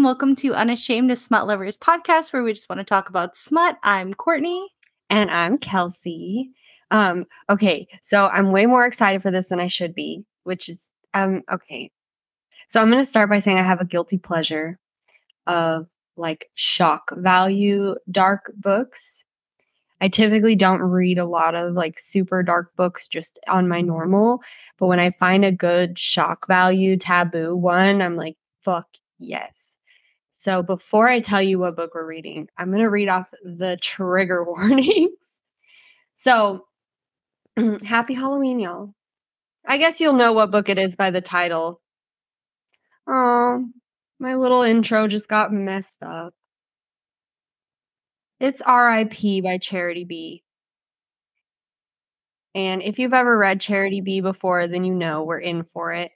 and welcome to Unashamed, a Smut Lovers podcast where we just want to talk about smut. I'm Courtney. And I'm Kelsey. Um, okay, so I'm way more excited for this than I should be, which is um okay. So I'm gonna start by saying I have a guilty pleasure of like shock value dark books. I typically don't read a lot of like super dark books just on my normal, but when I find a good shock value taboo one, I'm like, fuck yes. So before I tell you what book we're reading, I'm going to read off the trigger warnings. so happy Halloween, y'all. I guess you'll know what book it is by the title. Oh, my little intro just got messed up. It's RIP by Charity B. And if you've ever read Charity B before, then you know we're in for it.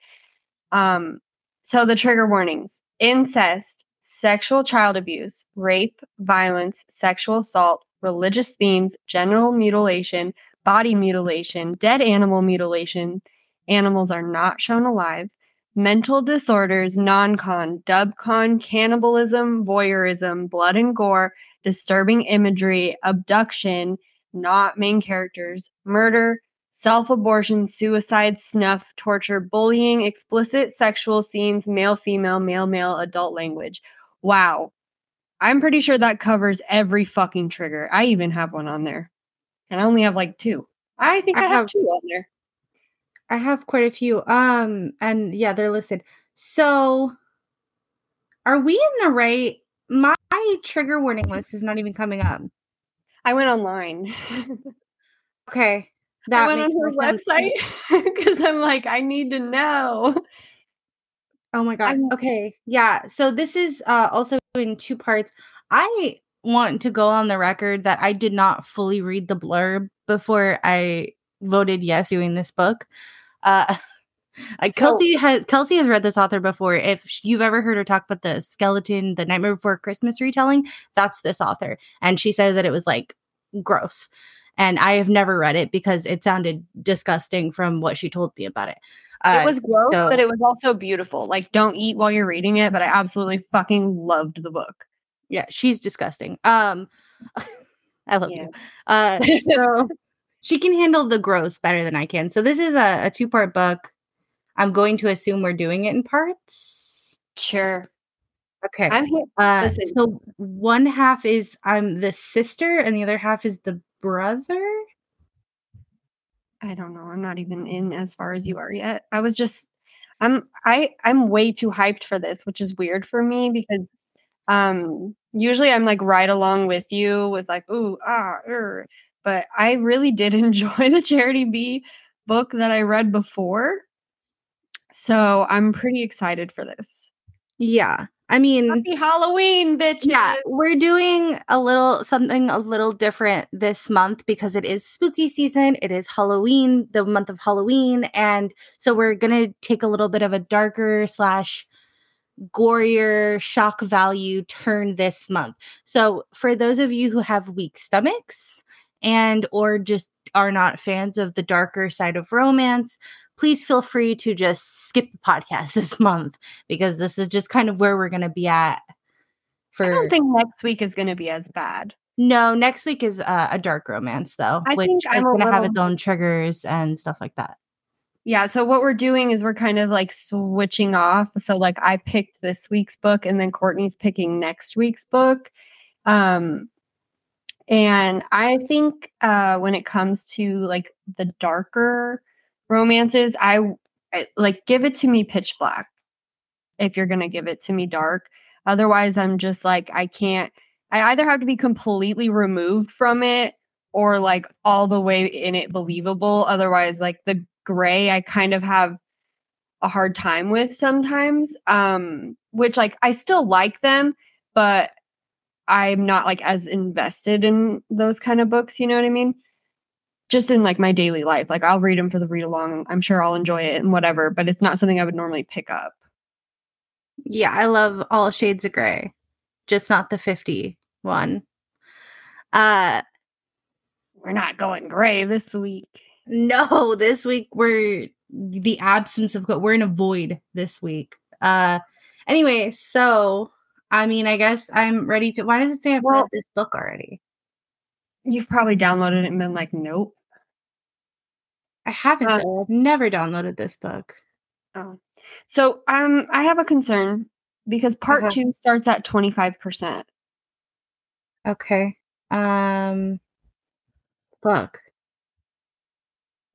Um, so the trigger warnings incest, sexual child abuse, rape, violence, sexual assault, religious themes, genital mutilation, body mutilation, dead animal mutilation. Animals are not shown alive. Mental disorders, non con, dub con, cannibalism, voyeurism, blood and gore, disturbing imagery, abduction, not main characters, murder, self abortion, suicide, snuff, torture, bullying, explicit sexual scenes, male, female, male, male, adult language. Wow. I'm pretty sure that covers every fucking trigger. I even have one on there. And I only have like two. I think I, I have, have two on there. I have quite a few. Um, and yeah, they're listed. So are we in the right? My trigger warning list is not even coming up. I went online. okay. That I went on her website because I'm like, I need to know. Oh my god. Okay. Yeah. So this is uh also in two parts. I want to go on the record that I did not fully read the blurb before I voted yes doing this book. Uh so, Kelsey has Kelsey has read this author before. If you've ever heard her talk about the skeleton, the Nightmare Before Christmas retelling, that's this author, and she said that it was like gross. And I have never read it because it sounded disgusting from what she told me about it. Uh, it was gross, so, but it was also beautiful. Like, don't eat while you're reading it, but I absolutely fucking loved the book. Yeah, she's disgusting. Um, I love yeah. you. Uh, so she can handle the gross better than I can. So this is a, a two part book. I'm going to assume we're doing it in parts. Sure. Okay. I'm here. Uh, so one half is I'm the sister, and the other half is the brother. I don't know. I'm not even in as far as you are yet. I was just I'm I I'm way too hyped for this, which is weird for me because um usually I'm like right along with you with like ooh ah er. but I really did enjoy the Charity B book that I read before. So I'm pretty excited for this. Yeah. I mean, Happy Halloween, bitch. Yeah, we're doing a little something a little different this month because it is spooky season. It is Halloween, the month of Halloween, and so we're gonna take a little bit of a darker slash gorier shock value turn this month. So for those of you who have weak stomachs and or just are not fans of the darker side of romance, please feel free to just skip the podcast this month because this is just kind of where we're going to be at. For I don't think next week is going to be as bad. No, next week is uh, a dark romance though, I which is going to have its own triggers and stuff like that. Yeah, so what we're doing is we're kind of like switching off. So like I picked this week's book and then Courtney's picking next week's book. Um and I think uh when it comes to like the darker romances, I, I like give it to me pitch black if you're going to give it to me dark. Otherwise, I'm just like, I can't, I either have to be completely removed from it or like all the way in it believable. Otherwise, like the gray, I kind of have a hard time with sometimes. Um, which like I still like them, but I'm not like as invested in those kind of books, you know what I mean? Just in like my daily life. Like I'll read them for the read along. I'm sure I'll enjoy it and whatever, but it's not something I would normally pick up. Yeah, I love all shades of gray, just not the 50 one. Uh we're not going gray this week. No, this week we're the absence of we're in a void this week. Uh anyway, so I mean, I guess I'm ready to. Why does it say I've Well- read this book already? You've probably downloaded it and been like, nope. I haven't. Uh. I've never downloaded this book. Oh. So um I have a concern because part Okay. two starts at 25%. Okay. Um. Book.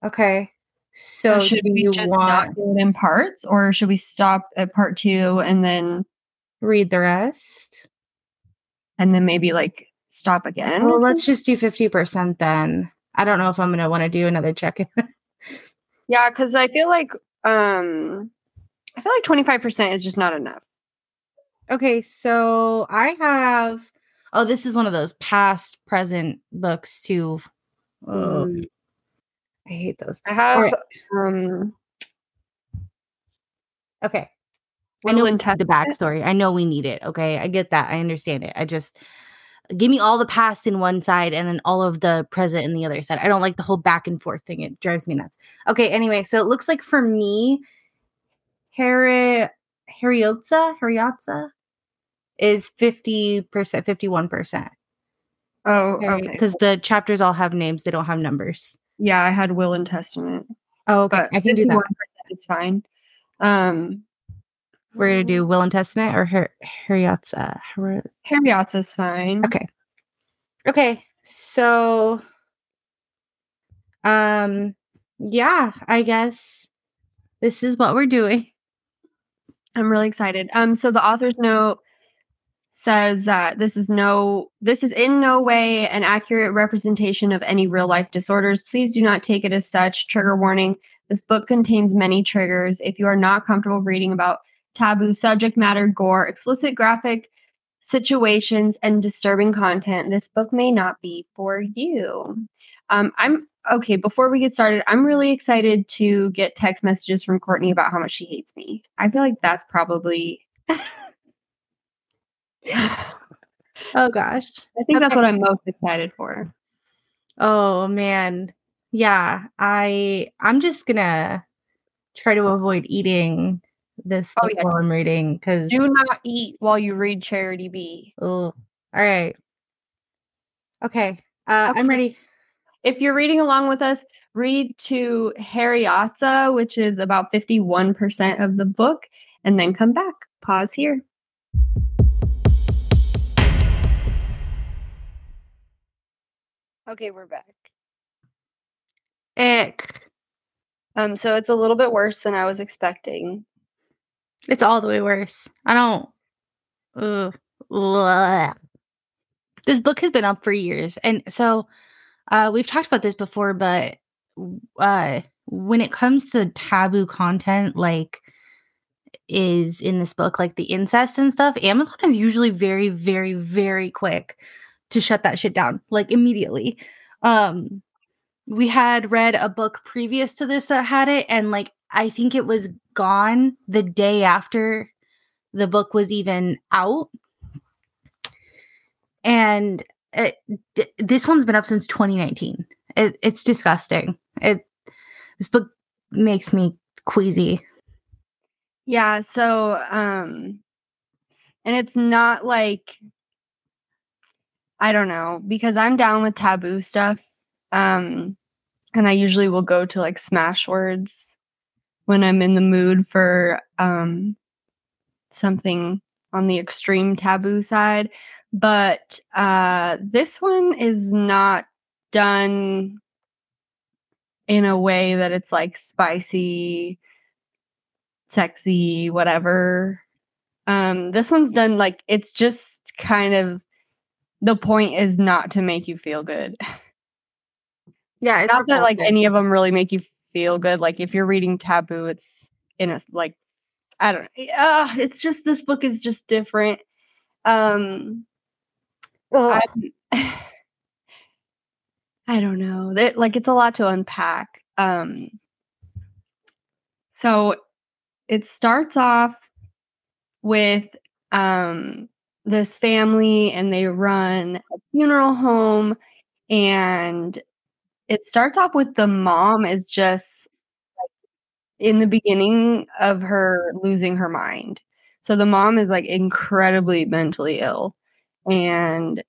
Okay. So, So, should we just want not do it in parts or should we stop at part two and then read the rest? and then maybe like stop again? Well, let's just do fifty percent then. I don't know if I'm gonna want to do another check in. Yeah, because I feel like um I feel like 25% is just not enough. Okay, so I have. Oh, this is one of those past present books too. Oh, Mm. I hate those. I have Alright. um Okay, I know the backstory. I know we need it. Okay, I get that. I understand it. I just give me all the past in one side and then all of the present in the other side. I don't like the whole back and forth thing. It drives me nuts. Okay, anyway, so it looks like for me, Harry Harriotza Harriotza is fifty percent, fifty one percent. Oh, okay. Because the chapters all have names, they don't have numbers. Yeah, I had Will and Testament. Oh, okay. But I can do that. 51% fine. Um We're gonna do Will and Testament or Har- Harriotza. Har- Harriot's fine. Okay. Okay. So um yeah, I guess this is what we're doing. I'm really excited. Um, so the author's note says that this is no this is in no way an accurate representation of any real life disorders. Please do not take it as such. Trigger warning. This book contains many triggers. If you are not comfortable reading about taboo subject matter, gore, explicit graphic situations, and disturbing content, this book may not be for you. Um, I'm okay. Before we get started, I'm really excited to get text messages from Courtney about how much she hates me. I feel like that's probably. Oh gosh. I think that's what I'm most excited for. Oh man. Yeah, I I'm just gonna try to avoid eating this Oh, yeah. while I'm reading because Do not eat while you read Charity B. all right. Okay. Uh I'm ready. If you're reading along with us, read to Harriotza, which is about 51% of the book, and then come back. Pause here. Okay, we're back. Ick. Um, so it's a little bit worse than I was expecting. It's all the way worse. I don't. Ugh. This book has been up for years, and so uh, we've talked about this before. But uh, when it comes to taboo content, like is in this book, like the incest and stuff, Amazon is usually very, very, very quick to shut that shit down, like immediately. Um, we had read a book previous to this that had it, and like I think it was gone the day after the book was even out. And it, th- this one's been up since 2019. It, it's disgusting. It this book makes me queasy. Yeah, so um and it's not like I don't know, because I'm down with taboo stuff. Um and I usually will go to like Smashwords when I'm in the mood for um something on the extreme taboo side, but uh this one is not done in a way that it's like spicy sexy, whatever. Um, this one's done like it's just kind of the point is not to make you feel good. Yeah, not that like any of them really make you feel good. Like if you're reading Taboo, it's in a like I don't know. Uh, it's just this book is just different. Um, I, I don't know. That like it's a lot to unpack. Um, so it starts off with um this family and they run a funeral home and it starts off with the mom is just like in the beginning of her losing her mind. So the mom is like incredibly mentally ill and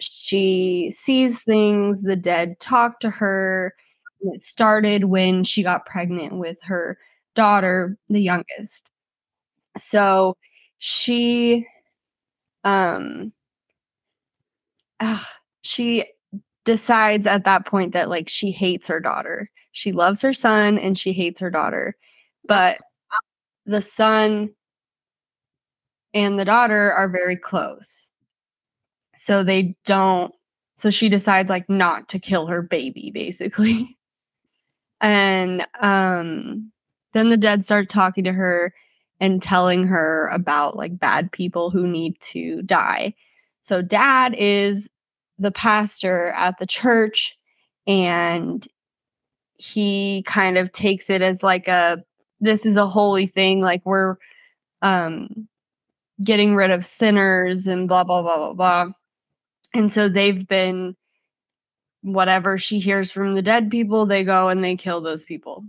she sees things, the dead talk to her. It started when she got pregnant with her daughter, the youngest. So she um uh, she decides at that point that like she hates her daughter. She loves her son and she hates her daughter. But the son and the daughter are very close. So they don't so she decides like not to kill her baby basically. And um then the dead start talking to her and telling her about like bad people who need to die. So dad is the pastor at the church and he kind of takes it as like a this is a holy thing like we're um getting rid of sinners and blah blah blah blah blah. And so they've been whatever she hears from the dead people they go and they kill those people.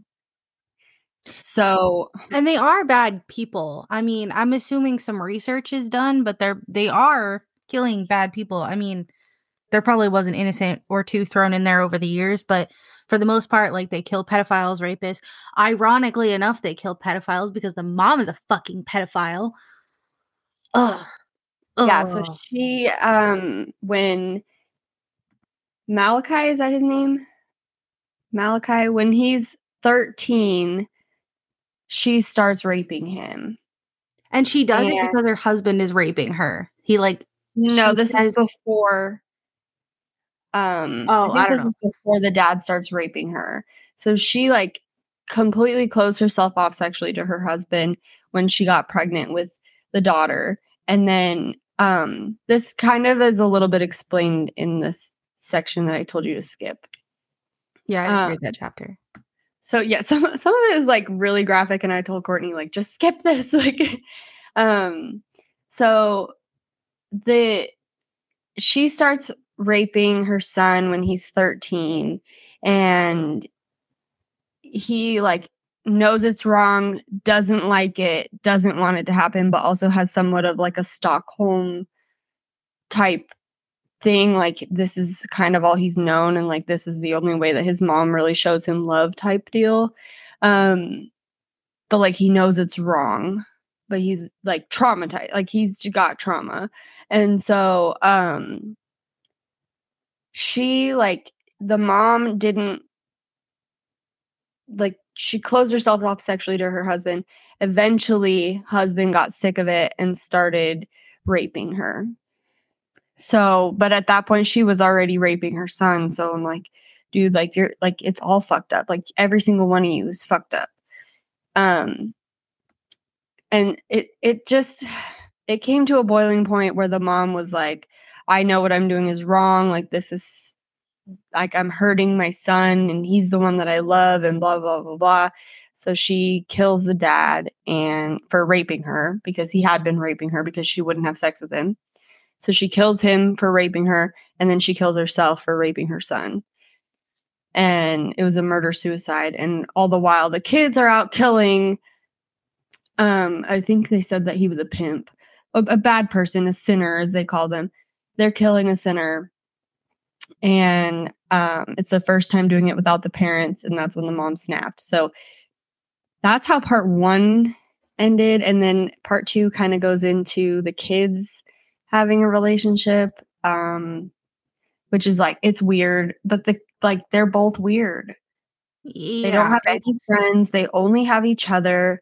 So and they are bad people. I mean i'm assuming some research is done but they're they are killing bad people. I mean there probably was an innocent or two thrown in there over the years, but for the most part, like they kill pedophiles, rapists. Ironically enough, they kill pedophiles because the mom is a fucking pedophile. Ugh. Ugh. Yeah, so she um when Malachi is that his name? Malachi, when he's 13, she starts raping him. And she does and it because her husband is raping her. He like No, this says, is before um, oh, I think I this know. is before the dad starts raping her. So she like completely closed herself off sexually to her husband when she got pregnant with the daughter. And then um, this kind of is a little bit explained in this section that I told you to skip. Yeah, I um, read that chapter. So yeah, some some of it is like really graphic, and I told Courtney like just skip this. Like, um, so the she starts raping her son when he's 13 and he like knows it's wrong, doesn't like it, doesn't want it to happen, but also has somewhat of like a Stockholm type thing. Like, this is kind of all he's known, and like, this is the only way that his mom really shows him love type deal. Um, but like, he knows it's wrong, but he's like traumatized, like, he's got trauma. And so, um, she like the mom didn't like she closed herself off sexually to her husband. Eventually husband got sick of it and started raping her. So but at that point she was already raping her son. So i'm like dude like you're like it's all fucked up. Like every single one of you is fucked up. Um and it it just it came to a boiling point where the mom was like I know what I'm doing is wrong. Like, this is like I'm hurting my son and he's the one that I love and blah, blah, blah, blah. So she kills the dad and for raping her because he had been raping her because she wouldn't have sex with him. So she kills him for raping her and then she kills herself for raping her son. And it was a murder suicide. And all the while, the kids are out killing. Um, I think they said that he was a pimp, a, a bad person, a sinner, as they call them they're killing a sinner. And um, it's the first time doing it without the parents and that's when the mom snapped. So that's how part one ended and then part two kind of goes into the kids having a relationship um, which is like it's weird but the like they're both weird. Yeah. they don't have any friends they only have each other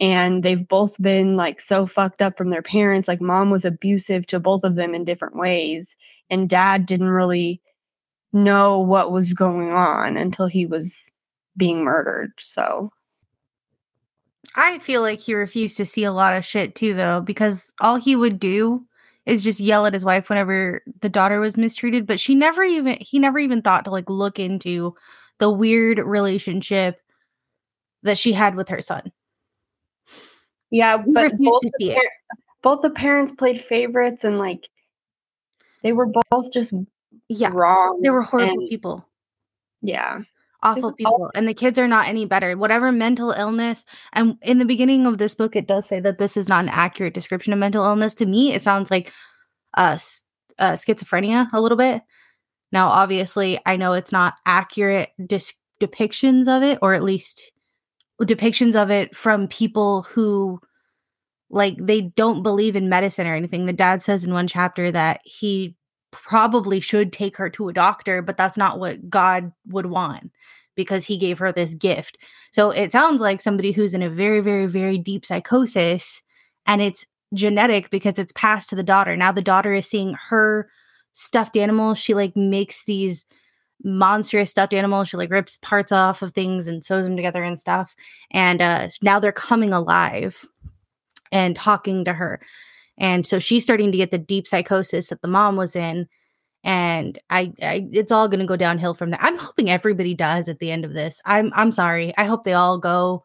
and they've both been like so fucked up from their parents. Like mom was abusive to both of them in different ways and dad didn't really know what was going on until he was being murdered so. I feel like he refused to see a lot of shit too though because all he would do is just yell at his wife whenever the daughter was mistreated but she never even he never even thought to like look into the weird relationship that she had with her son yeah, but both the, par- both the parents played favorites and like they were both just yeah wrong. They were horrible and, people. Yeah. awful people awful. and the kids are not any better whatever mental illness and in the beginning of this book it does say that this is not an accurate description of mental illness to me it sounds like uh, uh schizophrenia a little bit now obviously i know it's not accurate dis- depictions of it or at least depictions of it from people who like they don't believe in medicine or anything. The dad says in one chapter that he probably should take her to a doctor but that's not what god would want because he gave her this gift. So it sounds like somebody who's in a very very very deep psychosis and it's genetic because it's passed to the daughter. Now the daughter is seeing her stuffed animals. She like makes these monstrous stuffed animals she like rips parts off of things and sews them together and stuff and uh now they're coming alive and talking to her and so she's starting to get the deep psychosis that the mom was in and I, I it's all going to go downhill from there. I'm hoping everybody does at the end of this. I'm I'm sorry. I hope they all go.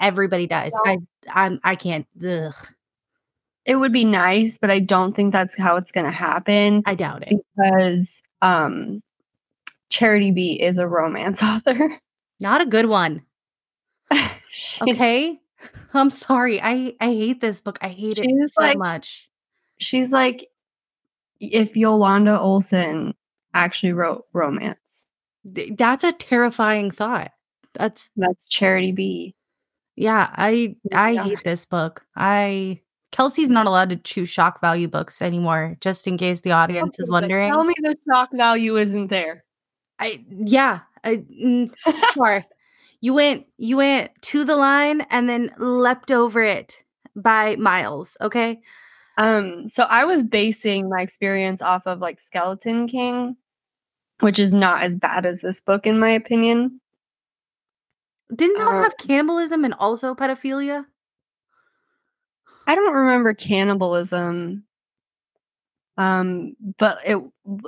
Everybody does. I I'm I can't. Ugh, It would be nice, but I don't think that's how it's going to happen I doubt it. because um, Charity B is a romance author. Not a good one. Okay. I'm sorry. I I hate this book. I hate it so like- much. She's like if Yolanda Olson actually wrote romance. Th- That's a terrifying thought. That's That's Charity B. yeah. I I Yeah. hate this book. I Kelsey's not allowed to choose shock value books anymore. Just in case the audience is Okay, but wondering. Tell me the shock value isn't there. I yeah, I mm, sure. You went you went to the line and then leapt over it by miles, okay? Um, so I was basing my experience off of like Skeleton King, which is not as bad as this book in my opinion. Didn't that Uh, have cannibalism and also pedophilia? I don't remember cannibalism. Um, but it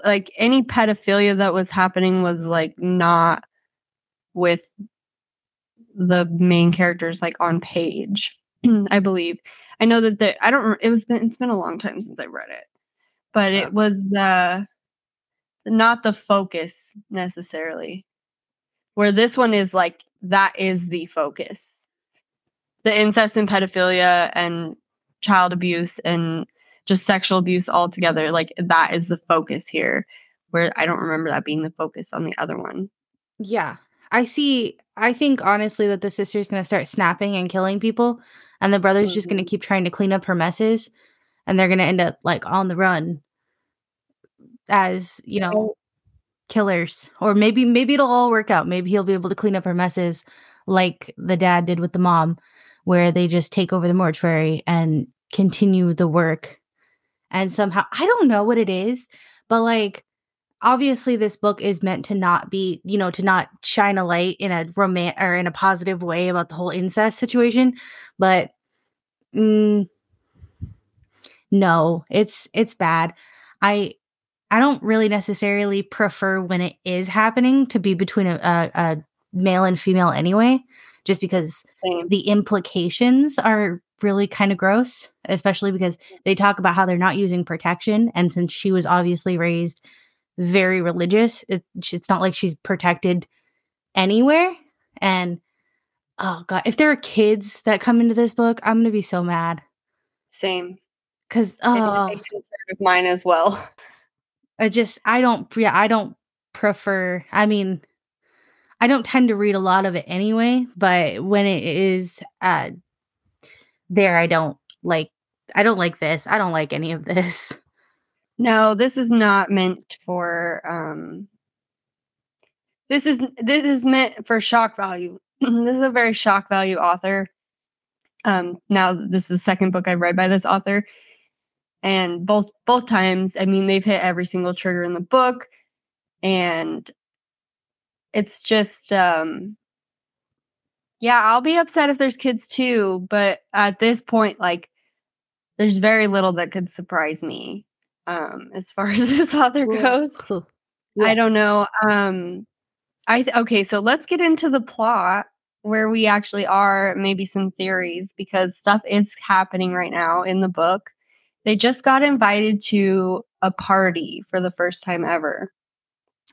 like any pedophilia that was happening was like not with the main characters like on page. I believe. I know that the I don't. It was been it's been a long time since I read it, but it was uh not the focus necessarily. Where this one is like that is the focus. The incest and pedophilia and child abuse and just sexual abuse altogether. Like that is the focus here. Where I don't remember that being the focus on the other one. Yeah. I see I think honestly that the sister's going to start snapping and killing people and the brother's just going to mm-hmm. keep trying to clean up her messes and they're going to end up like on the run as, you know, killers or maybe maybe it'll all work out maybe he'll be able to clean up her messes like the dad did with the mom where they just take over the mortuary and continue the work and somehow i don't know what it is but like obviously this book is meant to not be you know to not shine a light in a romance or in a positive way about the whole incest situation but mm, no it's it's bad i i don't really necessarily prefer when it is happening to be between a, a, a male and female anyway just because Same. the implications are really kind of gross, especially because they talk about how they're not using protection. And since she was obviously raised very religious, it, it's not like she's protected anywhere. And oh God, if there are kids that come into this book, I'm going to be so mad. Same. Cause It- oh, it concerned with mine as well. I just, I don't, yeah, I don't prefer, I mean, I don't tend to read a lot of it anyway, but when it is uh there, I don't like, I don't like this. I don't like any of this. No, this is not meant for um this is this is meant for shock value. this is a very shock value author. Um now this is the second book I've read by this author. And both both times, I mean, they've hit every single trigger in the book. And it's just um yeah, I'll be upset if there's kids too, but at this point, like there's very little that could surprise me um as far as this author goes Yeah. i don't know um i th- okay so let's get into the plot where we actually are maybe some theories because stuff is happening right now in the book they just got invited to a party for the first time ever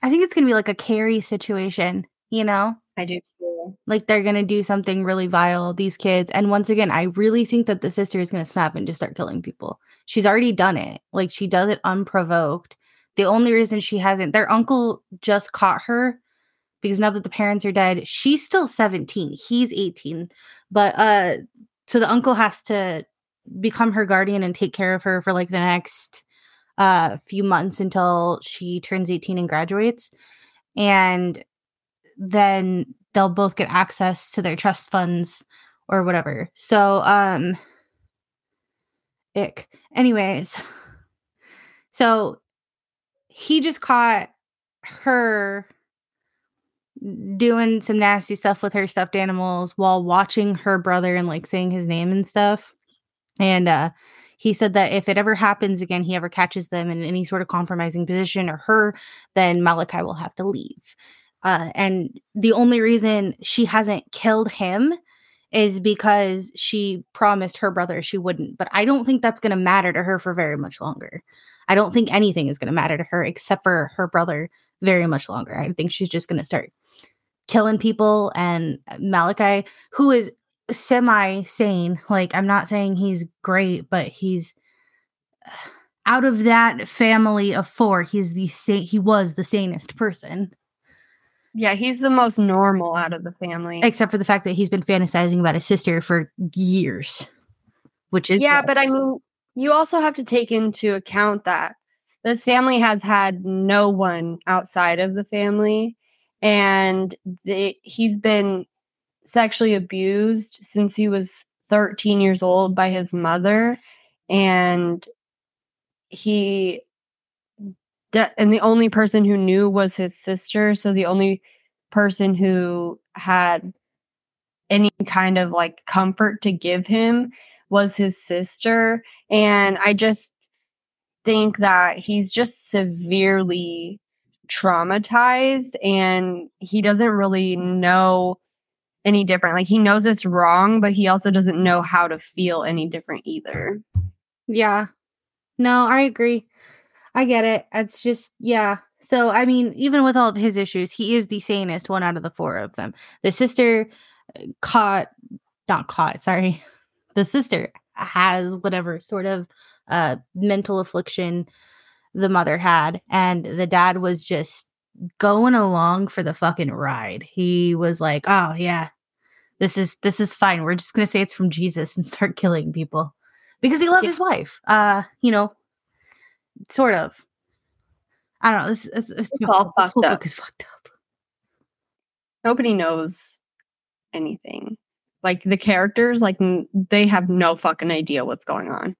I think it's gonna be like a Carrie situation. you know? I do too. Like they're gonna do something really vile, these kids. And once again, I really think that the sister is gonna snap and just start killing people. She's already done it. Like she does it unprovoked. The only reason she hasn't, their uncle just caught her because now that the parents are dead, she's still 17. He's 18. But uh so the uncle has to become her guardian and take care of her for like the next uh few months until she turns 18 and graduates. And then they'll both get access to their trust funds or whatever. So um ick. Anyways, so he just caught her doing some nasty stuff with her stuffed animals while watching her brother and like saying his name and stuff. And uh he said that if it ever happens again, he ever catches them in any sort of compromising position or her, then Malachi will have to leave. Uh, and the only reason she hasn't killed him is because she promised her brother she wouldn't. But I don't think that's going to matter to her for very much longer. I don't think anything is going to matter to her except for her brother very much longer. I think she's just going to start killing people. And Malachi, who is semi sane, like I'm not saying he's great, but he's out of that family of four, he's the same. He was the sanest person. Yeah, he's the most normal out of the family. Except for the fact that he's been fantasizing about his sister for years. Which is Yeah, but I mean, you also have to take into account that this family has had no one outside of the family and they, he's been sexually abused since he was 13 years old by his mother and he and the only person who knew was his sister. So the only person who had any kind of like comfort to give him was his sister. And I just think that he's just severely traumatized and he doesn't really know any different. Like he knows it's wrong, but he also doesn't know how to feel any different either. Yeah. No, I agree. I get it. It's just, yeah. So, I mean, even with all of his issues, he is the sanest one out of the four of them. The sister uh, caught, not caught, sorry. The sister has whatever sort of uh, mental affliction the mother had. And the dad was just going along for the fucking ride. He was like, oh, yeah, this is this is fine. We're just gonna say it's from Jesus and start killing people because he loved yeah. his wife. Uh, you know, sort of. I don't know. This, it's, it's, it's all fucked whole up. book is fucked up. Nobody knows anything. Like the characters, like they have no fucking idea what's going on.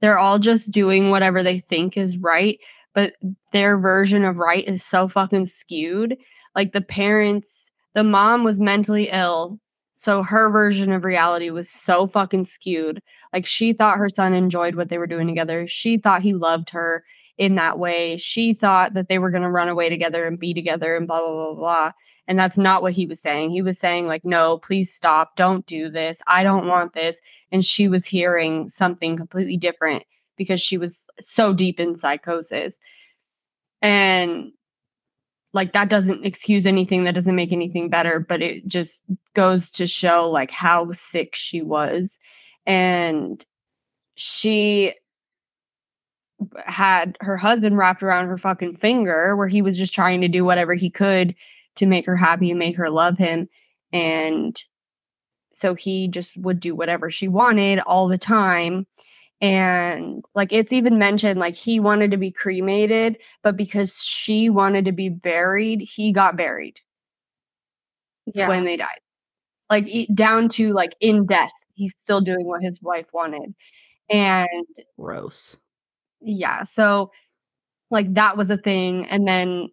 They're all just doing whatever they think is right, but their version of right is so fucking skewed. Like the parents, the mom was mentally ill so her version of reality was so fucking skewed. Like she thought her son enjoyed what they were doing together. She thought he loved her in that way. She thought that they were going to run away together and be together and blah, blah, blah, blah. And that's not what he was saying. He was saying, like, no, please stop. Don't do this. I don't want this. And she was hearing something completely different because she was so deep in psychosis. And like that doesn't excuse anything that doesn't make anything better but it just goes to show like how sick she was. And she had her husband wrapped around her fucking finger where he was just trying to do whatever he could to make her happy and make her love him. And so he just would do whatever she wanted all the time and like it's even mentioned like he wanted to be cremated but because she wanted to be buried he got buried. Yeah. when they died. Like down to like in death he's still doing what his wife wanted. And gross. Yeah so like that was a thing and then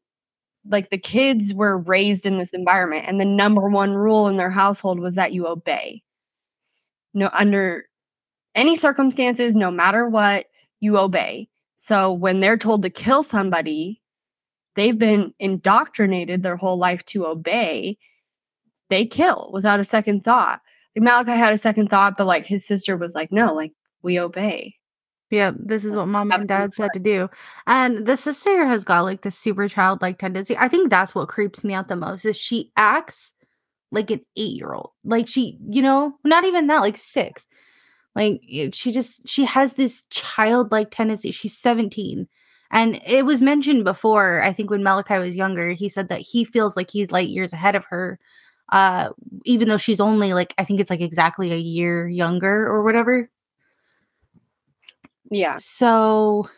like the kids were raised in this environment and the number one rule in their household was that you obey. No under any circumstances, no matter what, you obey. So when they're told to kill somebody, they've been indoctrinated their whole life to obey. They kill without a second thought. Like Malachi had a second thought, but like his sister was like, no, like we obey. Yep, this is what mom and dad said to do. And the sister has got like this super childlike tendency. I think that's what creeps me out the most is she acts like an 8-year-old. Like she, you know, not even that, like 6. Like she just she has this childlike tendency. She's 17. And it was mentioned before, I think when Malachi was younger, he said that he feels like he's light years ahead of her. Uh even though she's only like I think it's like exactly a year younger or whatever. Yeah. So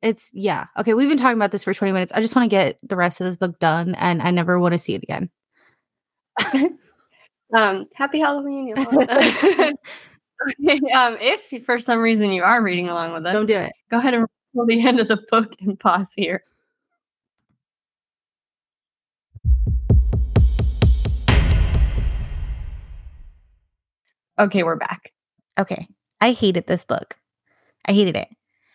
it's yeah. Okay, we've been talking about this for 20 minutes. I just want to get the rest of this book done and I never want to see it again. um happy Halloween. um if for some reason you are reading along with us, don't do it. Go ahead and till the end of the book and pause here. Okay, we're back. Okay. I hated this book. I hated it.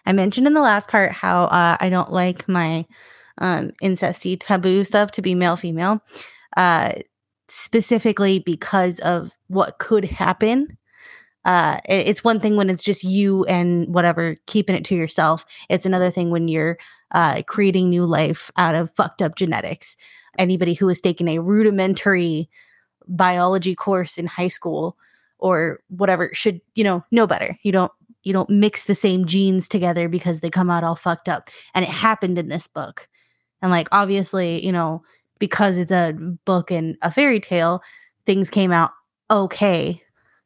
I mentioned in the last part how uh, I don't like my um, incesty taboo stuff to be male female, uh, specifically because of what could happen. Uh, it's one thing when it's just you and whatever keeping it to yourself. It's another thing when you're uh, creating new life out of fucked up genetics. Anybody who has taken a rudimentary biology course in high school or whatever should you know know better. You don't you don't mix the same genes together because they come out all fucked up. And it happened in this book. And like obviously, you know, because it's a book and a fairy tale, things came out okay,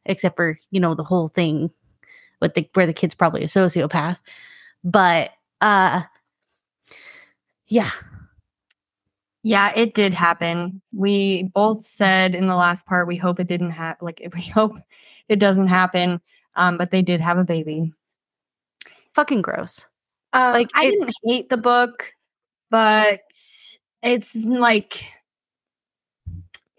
except for, you know, the whole thing with the where the kid's probably a sociopath. But uh yeah. Yeah, it did happen. We both said in the last part we hope it didn't happen like we hope it doesn't happen. Um, but they did have a baby. Fucking gross. Um, like I it, didn't hate the book, but it's like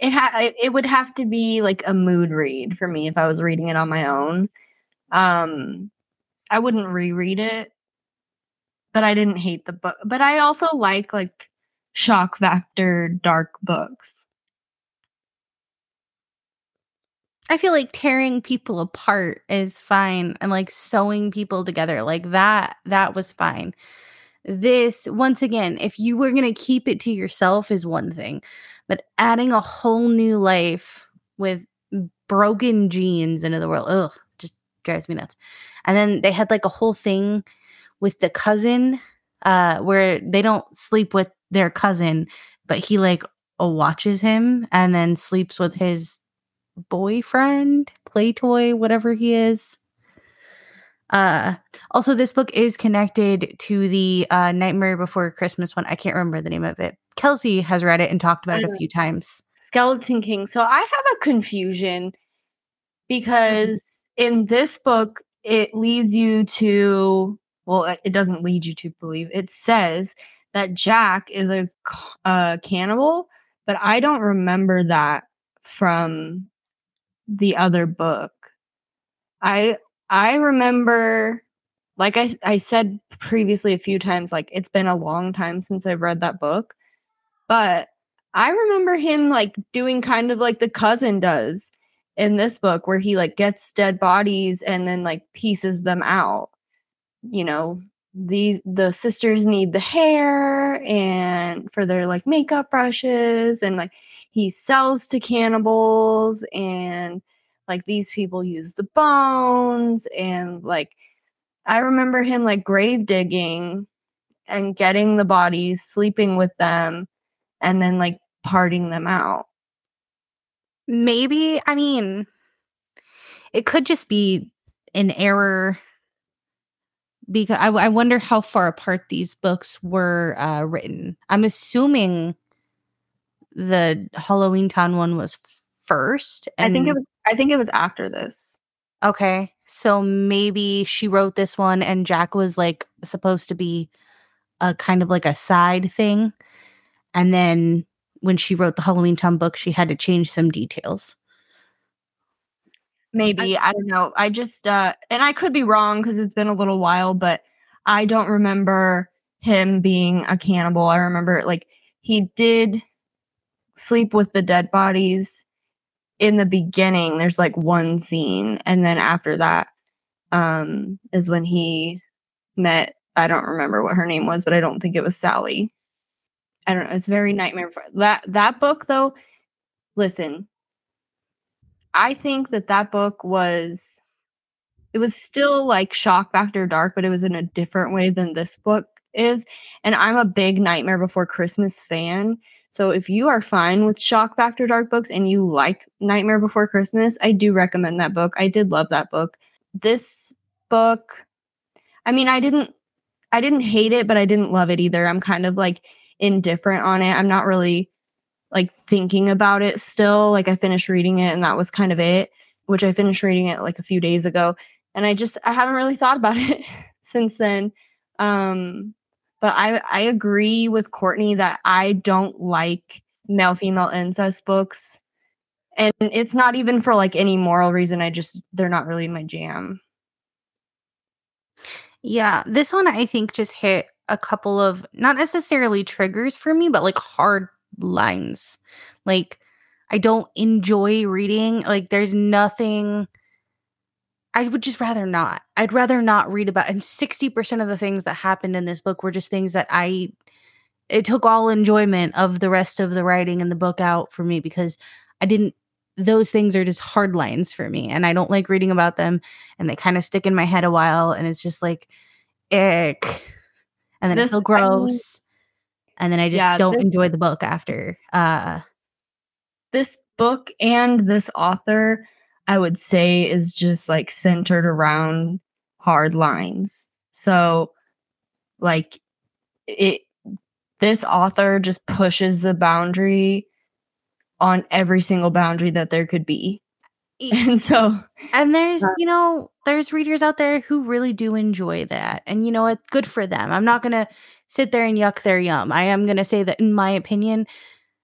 it ha- it would have to be like a mood read for me if I was reading it on my own. Um, I wouldn't reread it, but I didn't hate the book. But I also like like shock factor dark books. I feel like tearing people apart is fine and like sewing people together like that that was fine. This once again, if you were going to keep it to yourself is one thing, but adding a whole new life with broken genes into the world, ugh, just drives me nuts. And then they had like a whole thing with the cousin uh where they don't sleep with their cousin, but he like watches him and then sleeps with his boyfriend, play toy, whatever he is. Uh, also, this book is connected to the uh, Nightmare Before Christmas one. I can't remember the name of it. Kelsey has read it and talked about it a few times. Skeleton King. So I have a confusion because in this book, it leads you to, well, it doesn't lead you to believe, it says that Jack is a, a cannibal, but I don't remember that from the other book. I I remember like I I said previously a few times like it's been a long time since I've read that book. But I remember him like doing kind of like the cousin does in this book where he like gets dead bodies and then like pieces them out. You know, the the sisters need the hair and for their like makeup brushes and like he sells to cannibals and like these people use the bones and like I remember him like grave digging and getting the bodies, sleeping with them and then like parting them out. Maybe, I mean, it could just be an error because I, I wonder how far apart these books were uh, written. I'm assuming the Halloween Town one was first. I think it was. I think it was after this. Okay, so maybe she wrote this one, and Jack was like supposed to be a kind of like a side thing, and then when she wrote the Halloween Town book, she had to change some details. Maybe I, I don't know. I just uh, and I could be wrong because it's been a little while, but I don't remember him being a cannibal. I remember like he did sleep with the dead bodies in the beginning. There's like one scene, and then after that, um, is when he met. I don't remember what her name was, but I don't think it was Sally. I don't know. It's very nightmare. For, that that book though. Listen, I think that that book was. It was still like shock factor dark, but it was in a different way than this book is. And I'm a big Nightmare Before Christmas fan. So if you are fine with shock factor dark books and you like Nightmare Before Christmas, I do recommend that book. I did love that book. This book, I mean, I didn't I didn't hate it, but I didn't love it either. I'm kind of like indifferent on it. I'm not really like thinking about it still. Like I finished reading it and that was kind of it, which I finished reading it like a few days ago. And I just I haven't really thought about it since then. Um but I I agree with Courtney that I don't like male female incest books. And it's not even for like any moral reason. I just they're not really my jam. Yeah, this one I think just hit a couple of not necessarily triggers for me, but like hard lines. Like I don't enjoy reading. Like there's nothing I would just rather not. I'd rather not read about and 60% of the things that happened in this book were just things that I it took all enjoyment of the rest of the writing and the book out for me because I didn't those things are just hard lines for me and I don't like reading about them and they kind of stick in my head a while and it's just like ick. And then this, it's so gross. I mean, and then I just yeah, don't this, enjoy the book after. Uh this book and this author I would say is just like centered around hard lines. So like it this author just pushes the boundary on every single boundary that there could be. And so, and there's, uh, you know, there's readers out there who really do enjoy that. And, you know, it's good for them. I'm not going to sit there and yuck their yum. I am going to say that, in my opinion,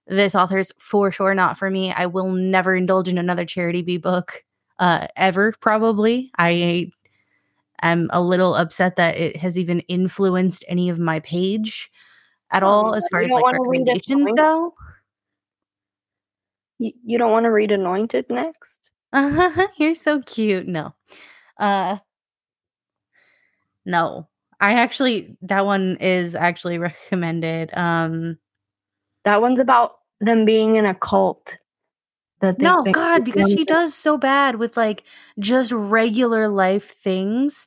this author's for sure not for me. I will never indulge in another Charity B book uh, ever, probably. I am a little upset that it has even influenced any of my page at oh, all as far as like recommendations go. You, you don't want to read Anointed next? Uh-huh, you're so cute. No. Uh no. I actually that one is actually recommended. Um that one's about them being in a cult. That no, God, because she does so bad with like just regular life things,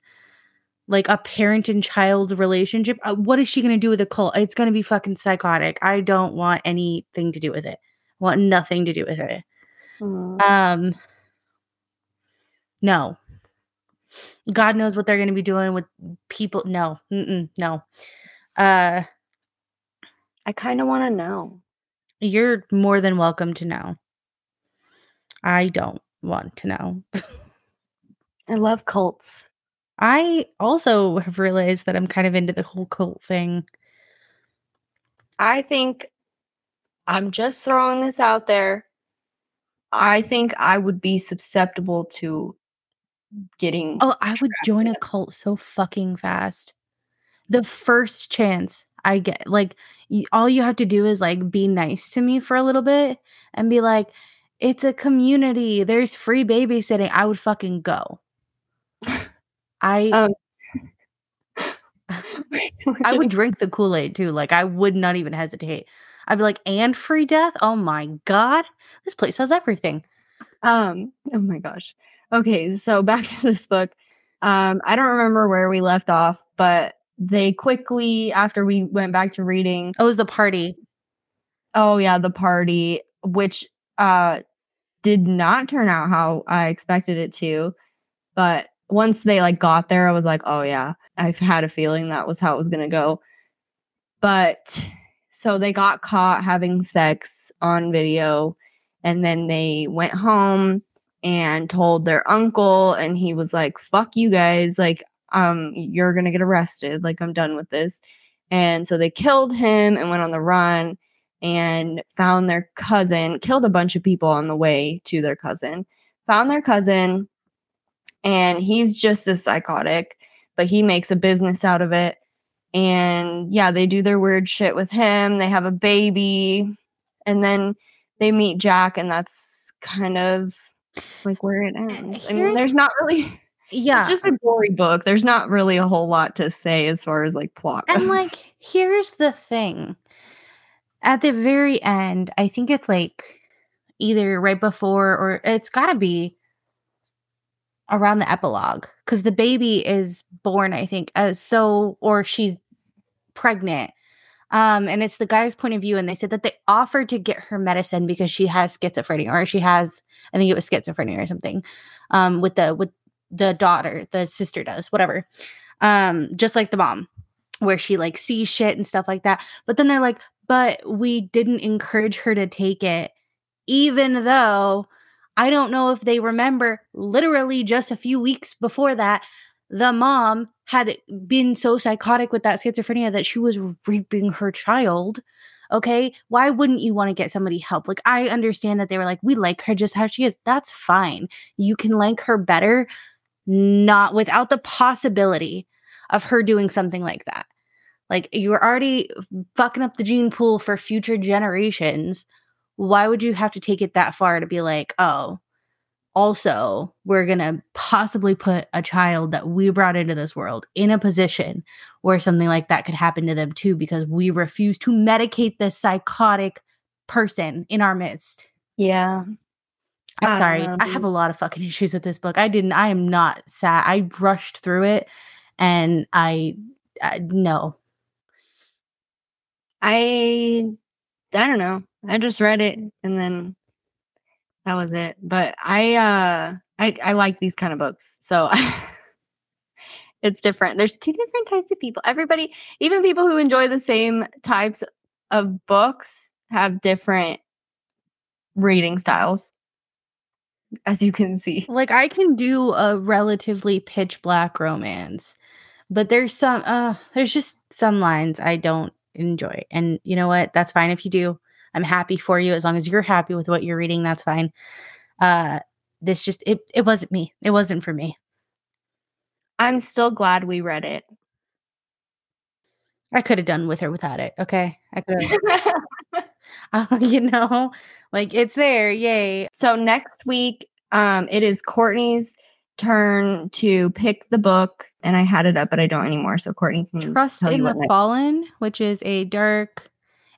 like a parent and child relationship. Uh, what is she going to do with a cult? It's going to be fucking psychotic. I don't want anything to do with it. I want nothing to do with it. Um, no. God knows what they're going to be doing with people. No, no. Uh, I kind of want to know. You're more than welcome to know. I don't want to know. I love cults. I also have realized that I'm kind of into the whole cult thing. I think I'm just throwing this out there. I think I would be susceptible to getting. Oh, I would join a cult so fucking fast. The first chance I get, like, all you have to do is like be nice to me for a little bit and be like, it's a community. There's free babysitting. I would fucking go. I. Um. I would drink the Kool Aid too. Like I would not even hesitate. I'd be like, and free death? Oh my god, this place has everything. Um. Oh my gosh. Okay, so back to this book. Um, I don't remember where we left off, but they quickly after we went back to reading. Oh, it was the party. Oh yeah, the party, which uh did not turn out how I expected it to. But once they like got there, I was like, oh yeah, I've had a feeling that was how it was gonna go. But so they got caught having sex on video and then they went home and told their uncle and he was like fuck you guys like um you're going to get arrested like I'm done with this. And so they killed him and went on the run and found their cousin, killed a bunch of people on the way to their cousin. Found their cousin and he's just as psychotic, but he makes a business out of it and yeah, they do their weird shit with him. They have a baby, and then they meet Jack, and that's kind of like where it ends. I mean, there's not really yeah. It's just a gory book. There's not really a whole lot to say as far as like plot. And goes. like, here's the thing. At the very end, I think it's like either right before or it's got to be around the epilogue because the baby is born, I think, as so, or she's pregnant. Um, and it's the guy's point of view, and they said that they offered to get her medicine because she has schizophrenia, or she has, I think it was schizophrenia or something, um, with the with the daughter, the sister does, whatever. Um, just like the mom, where she like sees shit and stuff like that. But then they're like, but we didn't encourage her to take it, even though I don't know if they remember literally just a few weeks before that, the mom had been so psychotic with that schizophrenia that she was raping her child. Okay. Why wouldn't you want to get somebody help? Like, I understand that they were like, we like her just how she is. That's fine. You can like her better, not without the possibility of her doing something like that. Like, you're already fucking up the gene pool for future generations. Why would you have to take it that far to be like, oh, also, we're going to possibly put a child that we brought into this world in a position where something like that could happen to them too, because we refuse to medicate this psychotic person in our midst. yeah. I'm sorry. know, I have a lot of fucking issues with this book. I didn't, I am not sad. I rushed through it and I, I no. I I don't know. I just read it and then that was it. But I uh I I like these kind of books. So it's different. There's two different types of people. Everybody, even people who enjoy the same types of books have different reading styles. As you can see. Like I can do a relatively pitch black romance, but there's some uh there's just some lines I don't enjoy. And you know what? That's fine if you do. I'm happy for you as long as you're happy with what you're reading, that's fine. Uh this just it it wasn't me. It wasn't for me. I'm still glad we read it. I could have done with her without it, okay? I could have uh, you know, like it's there. Yay. So next week, um, it is Courtney's turn to pick the book, and I had it up, but I don't anymore. So Courtney can Trust in the Fallen, which is a dark.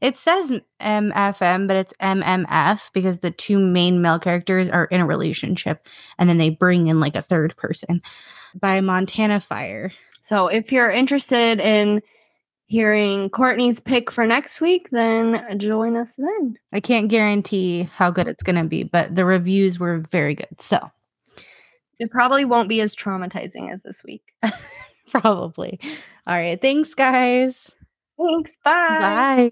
It says MFM, but it's MMF because the two main male characters are in a relationship, and then they bring in like a third person. By Montana Fire. So if you're interested in hearing Courtney's pick for next week, then join us then. I can't guarantee how good it's going to be, but the reviews were very good. So It probably won't be as traumatizing as this week. probably. All right. Thanks, guys. Thanks. Bye. Bye.